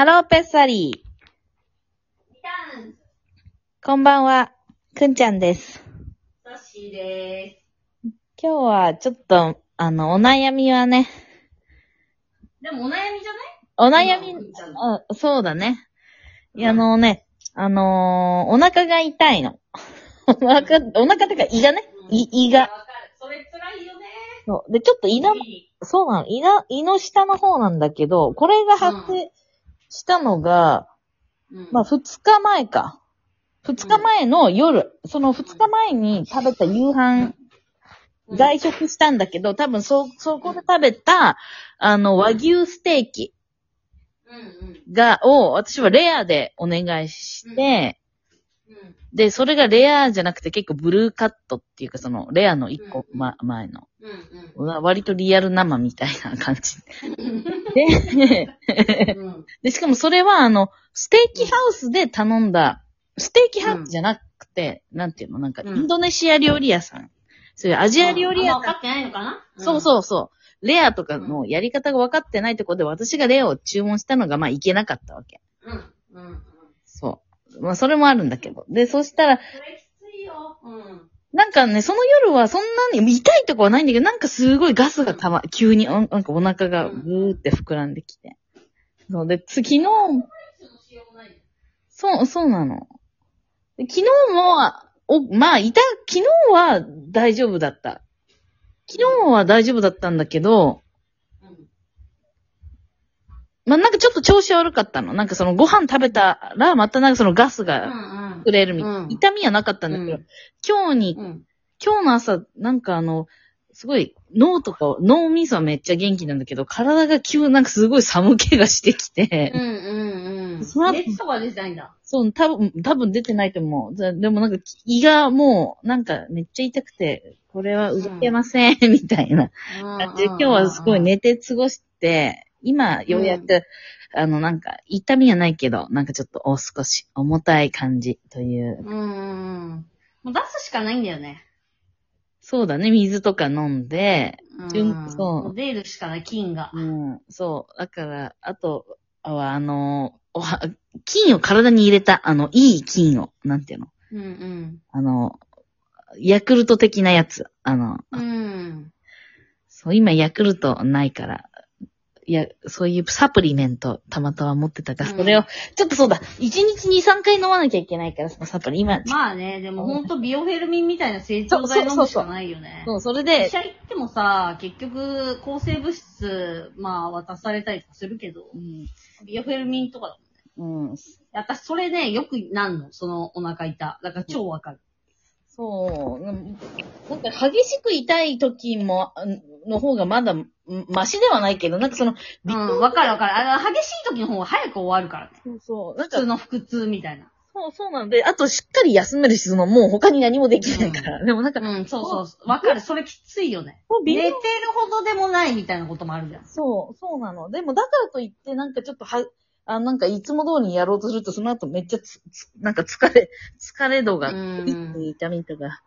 ハローペッサリー。こんばんは、くんちゃんです。さっしーで今日はちょっと、あの、お悩みはね、ーす。でもお悩みじゃない？お悩みあそうだね。いやあのね、あのーお腹が痛いの。お腹、お腹ってか胃がね、胃、胃が。わかる。それ辛いよね。そう。で、ちょっと胃の、そうなの。胃が、胃の下の方なんだけど、これが発生したのが、うん。まあ、二日前か。二日前の夜、その二日前に食べた夕飯、外食したんだけど、多分そ、そこで食べた、あの、和牛ステーキうんうん。が、を、私はレアでお願いして、うんで、それがレアじゃなくて結構ブルーカットっていうか、その、レアの一個、うんま、前の。うんわ割とリアル生みたいな感じ。うんで、うんで、しかもそれはあの、ステーキハウスで頼んだ、ステーキハウスじゃなくて、なんていうの？なんか、イうんンドネシア料理屋さん。そういうアジア料理屋さん。分かってないのかな？そうそうそう。レアとかのやり方が分かってないところで私がレアを注文したのがまあいけなかったわけ。うん。うん。うん。そう。まあそれもあるんだけど。で、そしたら、それきついよ。うん。なんかね、その夜はそんなに痛いとこはないんだけど、なんかすごいガスがたま、急に、うんなんかお腹がぐーって膨らんできて。そうで、つ昨日、そう、そうなの。で昨日も、お、まあ、いた、昨日は大丈夫だった。昨日は大丈夫だったんだけど、うんまあ、なんかちょっと調子悪かったの。なんかそのご飯食べたら、またなんかそのガスうがんくれるみたいな。うん痛みはなかったんだけど、うん今日にうん。うん。今日の朝、なんかあの、すごい、脳とか、脳みそはめっちゃ元気なんだけど、体が急なんかすごい寒気がしてきて、うんうんうん。その後熱とか出てないんだ。そう、多分、多分出てないと思う。ざでもなんか胃がもう、なんかめっちゃ痛くて、これは動けません、みたいな感じで、今日はすごい寝て過ごして、今、ようやく、あの、なんか、痛みはないけど、なんかちょっと、お少し、重たい感じという。うんうんうん。もう出すしかないんだよね。そうだね、水とか飲んで、順んそうも出るしかない、菌が。うん、そう。だから、あとは、あの、おは、菌を体に入れた、あの、いい菌を、なんていうの？うんうん。あの、ヤクルト的なやつ。あの、うん。そう、今ヤクルトないから、いや、そういうサプリメントたまたま持ってたから、うんそれを、ちょっとそうだ、1日2、3回飲まなきゃいけないから、そのサプリ、今、まあね、でもほんとビオフェルミンみたいな成長剤飲むしかないよね。そう、それ医で、者行ってもさ、結局、抗生物質、まあ渡されたりするけど、うん、ビオフェルミンとかだもんね。うん、私、それね、よくなんの、そのお腹痛。だから超わかる。そう、うんなんか激しく痛い時も、うんの方がまだ、んマシではないけど、なんかその、うん、わかるわかる。あの、激しい時の方が早く終わるからね。そうそう、なん普か通の腹痛みたいな。そう、そうなんで、あとしっかり休めるし、その、もう他に何もできないから。でもなんか、うん、そうそう。わかる。それきついよね。寝てるほどでもないみたいなこともあるじゃん。そう、そうなの。でもだからといって、なんかちょっとは、あ、なんかいつも通りにやろうとすると、その後めっちゃつ、つなんか疲れ、疲れ度が、痛みとか、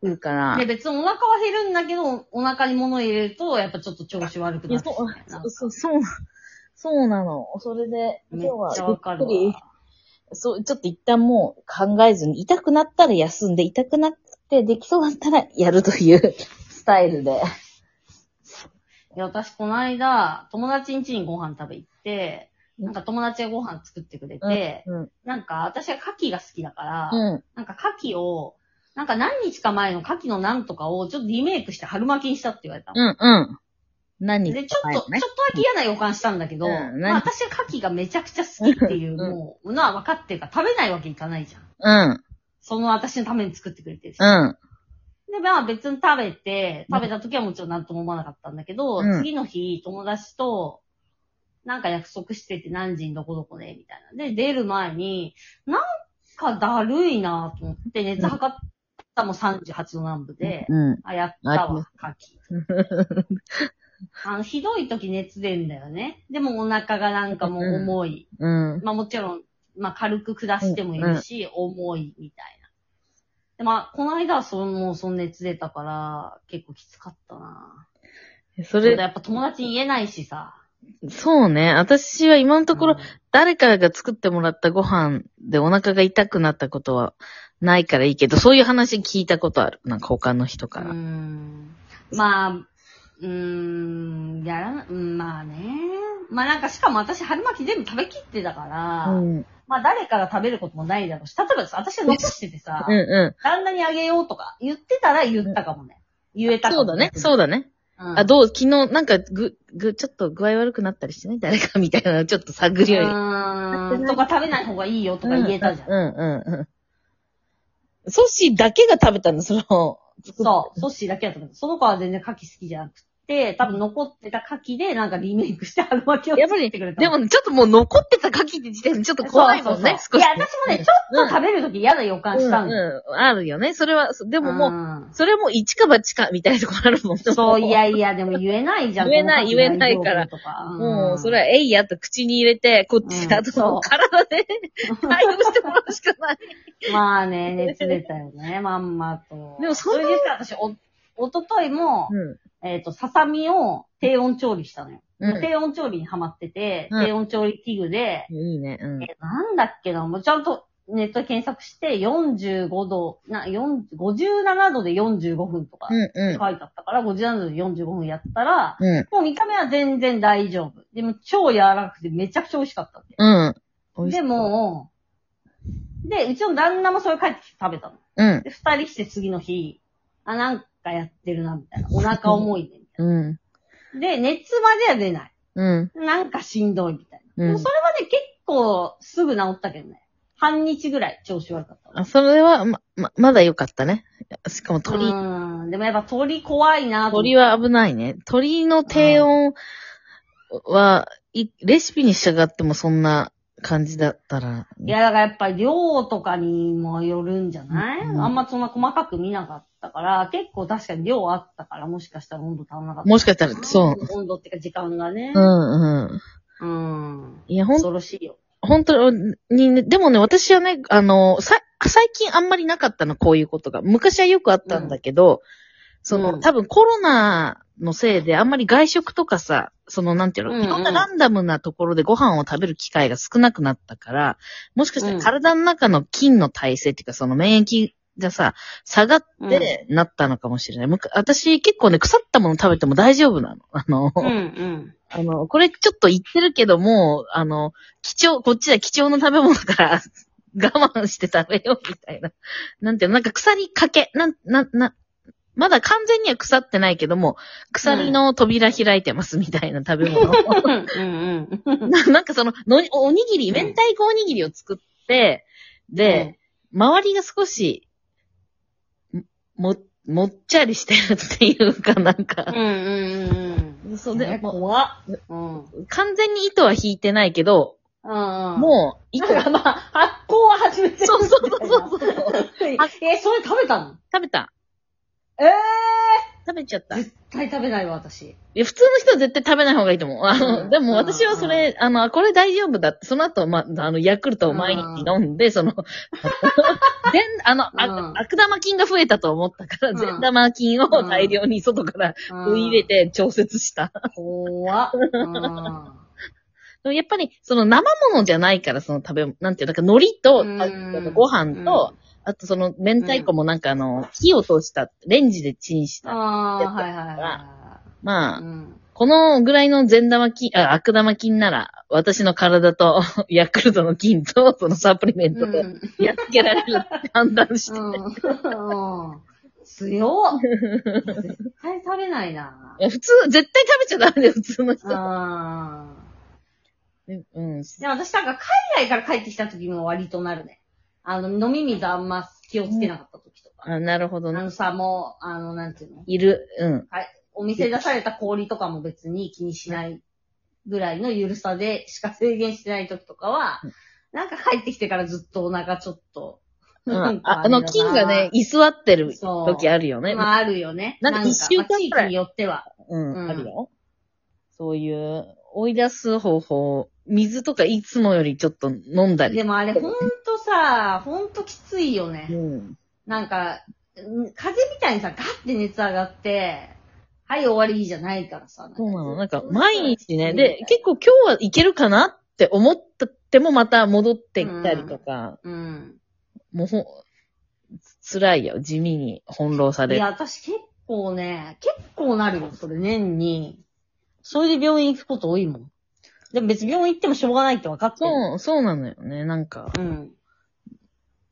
来るから。で、別にお腹は減るんだけど、お腹に物入れると、やっぱちょっと調子悪くなるそう。そう、そう、そうな、そうなの。それで、今日は。ゆっくりそう、ちょっと一旦もう考えずに、痛くなったら休んで、痛くなってできそうだったらやるという スタイルで。いや、私、この間、友達ん家にご飯食べ行って、なんか友達がご飯作ってくれて、うん。なんか私は牡蠣が好きだから、うん。なんか牡蠣を、なんか何日か前の牡蠣のなんとかをちょっとリメイクして春巻きにしたって言われたの。うん、うん。何で、ちょっと、ちょっとだけ嫌な予感したんだけど、うん何まあ私は牡蠣がめちゃくちゃ好きっていう、うんもう、のは分かってるから食べないわけいかないじゃん。うん。その私のために作ってくれてるし。うん。で、まあ別に食べて、食べた時はもちろん何とも思わなかったんだけど、うん次の日友達と、なんか約束してて何時にどこどこで、みたいな。で、出る前に、なんかだるいなと思って、熱測ったも38度南部で、うん。あ、やったあわ、牡蠣。あの、ひどい時熱出んだよね。でもお腹がなんかもう重い。うん。まあもちろん、まあ軽く下してもいるし、重いみたいな。で、まあ、この間はその、もうその熱出たから、結構きつかったな。それ、それやっぱ友達に言えないしさ。そうね。私は今のところうん、誰かが作ってもらったご飯でお腹が痛くなったことはないからいいけど、そういう話聞いたことある。なんか他の人かうら。ん。まあ、うーん、やらな、うんまあね。まあなんかしかも私春巻き全部食べきってたから、うん。まあ誰かが食べることもないだろうし、例えばさ私が残しててさ、うんう旦那にあげようとか言ってたら言ったかもね。言えん。たかも、そうだね。そうだね。うん。あ、どう昨日、なんか、ぐ、ぐ、ちょっと具合悪くなったりしてね誰かみたいなのをちょっと探るより。うーん。とか食べない方がいいよとか言えたじゃん。うんうんうん。ソッシーだけが食べたの、その、そう。ソッシーだけだと思う。その子は全然牡蠣好きじゃなくて、多分残ってた牡蠣でなんかリメイクして春巻きをやっぱり作ってくれた。でもね、ちょっともう残ってた牡蠣って時点でちょっと怖いもんね。そうそうそういや、私もね、ちょっと食べるとき嫌な予感したの。うんうん、あるよね。それは、でももう、うんそれも一か八かみたいなとこあるもんね。そう、いやいや、でも言えないじゃん。言えないこの言えないからとか。もう、それは、えいやと口に入れて、こっちうんだと、そう体で対応してもらうしかない。まあね、熱出たよね、まんまと。でもそんなれで言ったら私、お、おとといも、うえっ、と、ささみを低温調理したのよ。ん。うん。低温調理にハマってて、うん低温調理器具で、いいね。うん。えなんだっけな、もうちゃんとネットで検索して、45度、な、4 57度で45分とかうんう書いてあったから、57度で45分やったら、ん。うん。もう見た目は全然大丈夫。でも超柔らかくてめちゃくちゃ美味しかったわけ。うん。美味しでそう、も、で、うちの旦那もそれ帰ってきて食べたの。うん。で、二人して次の日、あ、なんかやってるな、みたいな。お腹重いね、みたいうん。な。で、熱までは出ない。うん。なんかしんどい、みたいな。うんでもそれはね、結構すぐ治ったけどね。半日ぐらい調子悪かったわ。あ、それは、ま、ま、まだ良かったね。しかも鳥、うん。でもやっぱ鳥怖いな鳥は危ないね。鳥の低温は、いレシピに従ってもそんな感じだったら。いや、だからやっぱり量とかにもよるんじゃない、うんあんまそんな細かく見なかったから、結構確かに量あったから、もしかしたら温度足らなかった。もしかしたら、そう。温度っていうか時間がね。うんうん。うん。いや、ほん恐ろしいよ。本当にね、でもね、私はね、あの、さ、最近あんまりなかったの、こういうことが。昔はよくあったんだけど、その、うん多分コロナのせいであんまり外食とかさ、その、なんていうの、うんうんいろんなランダムなところでご飯を食べる機会が少なくなったから、もしかしたら体の中の菌の体制っていうか、その免疫がさ、下がってなったのかもしれない。むか私結構ね、腐ったもの食べても大丈夫なの。あの、うんうん。あの、これちょっと言ってるけども、あの、貴重、こっちは貴重な食べ物だから、我慢して食べようみたいな。なんていうの、なんか腐りかけ、なん、な、な、まだ完全には腐ってないけども、鎖の扉開いてますみたいな食べ物。うんうん。な なんかそのの、おにぎり、うん明太子おにぎりを作って、で、周りが少し、も、もっちゃりしてるっていうかなんうんか、うんうんうん。そうで、っ。うん。う完全に糸は引いてないけど、うんうん。もう、糸だからまあ、発酵は始めてるそうそうそうそう。え、それ食べたの？食べた。ええ食べちゃった。い絶対食べないわ、私。や、普通の人は絶対食べない方がいいと思う。あの、うん。でも私はそれ、あの、これ大丈夫だって、その後、ま、あの、ヤクルトを毎日飲んで、その、全、あの、あうん。悪玉菌が増えたと思ったから、うん。善玉菌を大量に外からうん。食い入れて調節した。怖っ。うん。でもやっぱり、その生物じゃないから、その食べ、なんていう、なんか海苔と、うん。あとご飯と、あとその明太子もなんかあの、火を通した、レンジでチンした。ああ、はいはいはまあい。う、ん。このぐらいの善玉菌、あ、悪玉菌なら、私の体と、ヤクルトの菌と、そのサプリメントで、うんやっつけられるって判断して。うん。うん強っ。絶対食べないな。いや普通、絶対食べちゃダメだよ、普通の人。あうん。ーでも私なんか海外から帰ってきた時も割となるね。あの、飲み水あんま気をつけなかった時とか。あ、なるほどね。あのさ、もう、あの、なんていうの？いる。うん。はい。お店で出された氷とかも別に気にしないぐらいの緩さでしか制限してない時とかはうん、なんか帰ってきてからずっとお腹ちょっと。うんああの、菌がね、居座ってるそう時あるよね。まああるよね。なんか一週間まあ地くらい域によっては。うん、うんあるよ。そういう、追い出す方法、水とかいつもよりちょっと飲んだり。でもあれほんとさ、ほんときついよね。うん。なんか、ん風邪みたいにさ、ガッて熱上がって、はい、終わりじゃないからさ。そうなの。なんか、毎日ね。で、結構今日はいけるかなって思ってもまた戻ってきたりとか、うん。もうほん、辛いよ。地味に翻弄される。いや、私結構ね、結構なるよ、それ年に。それで病院行くこと多いもん。でも別に病院行ってもしょうがないって分かってる。そう、そうなのよね。なんか。うん。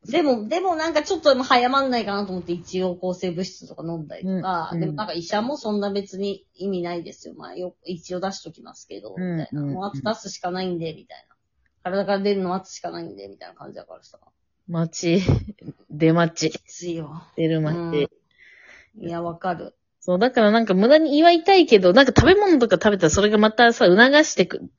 でも、でもなんかちょっと早まんないかなと思って一応抗生物質とか飲んだりとか、うんでもなんか医者もそんな別に意味ないですよ。まあよ、一応出しときますけど、うんみたいな。うんもうあと出すしかないんで、みたいな。体から出るの待つしかないんで、みたいな感じだからさ。待ち、出待ち、きついよ。出る待ち。いや、わかる。そう、だからなんか無駄に祝いたいけど、なんか食べ物とか食べたらそれがまたさ、促してく、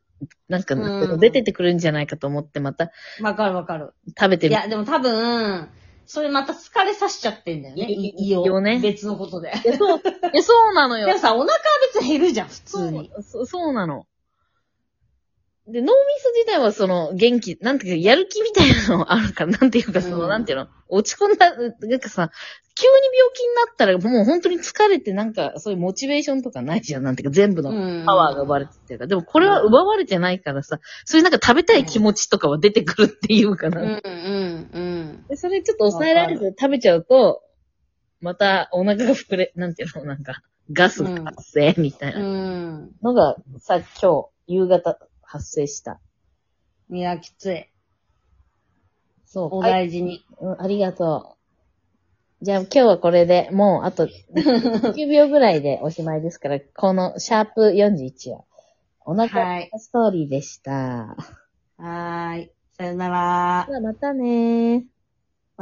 なんか、うん出てってくるんじゃないかと思ってまたわかるわかる。食べてみいや、でも多分、それまた疲れさしちゃってんだよね。い胃を。胃をね別のことで。えそう、え、そうなのよ でも。さ、お腹は別に減るじゃん、普通に。そう、そうなの。で、脳みそ自体はその元気、なんていうか、やる気みたいなのあるから、なんていうか、その、うんなんていうの、落ち込んだ、なんかさ、急に病気になったらもう本当に疲れてなんか、そういうモチベーションとかないじゃん、なんていうか、全部のうんパワーが奪われてるから。でもこれは奪われてないからさ、そういうなんか食べたい気持ちとかは出てくるっていうかな。うん、うん、うん。でそれちょっと抑えられず食べちゃうと、またお腹が膨れ、なんていうの、なんか、ガスが発生みたいなうん。のが、さ、今日、夕方発生した。いや、きつい。そう。おはい、大事に。うんありがとう。じゃあ今日はこれで、もうあと9秒ぐらいでおしまいですから、このシャープ41は、お腹はいストーリーでした。はーい。さよなら。ではまたねー。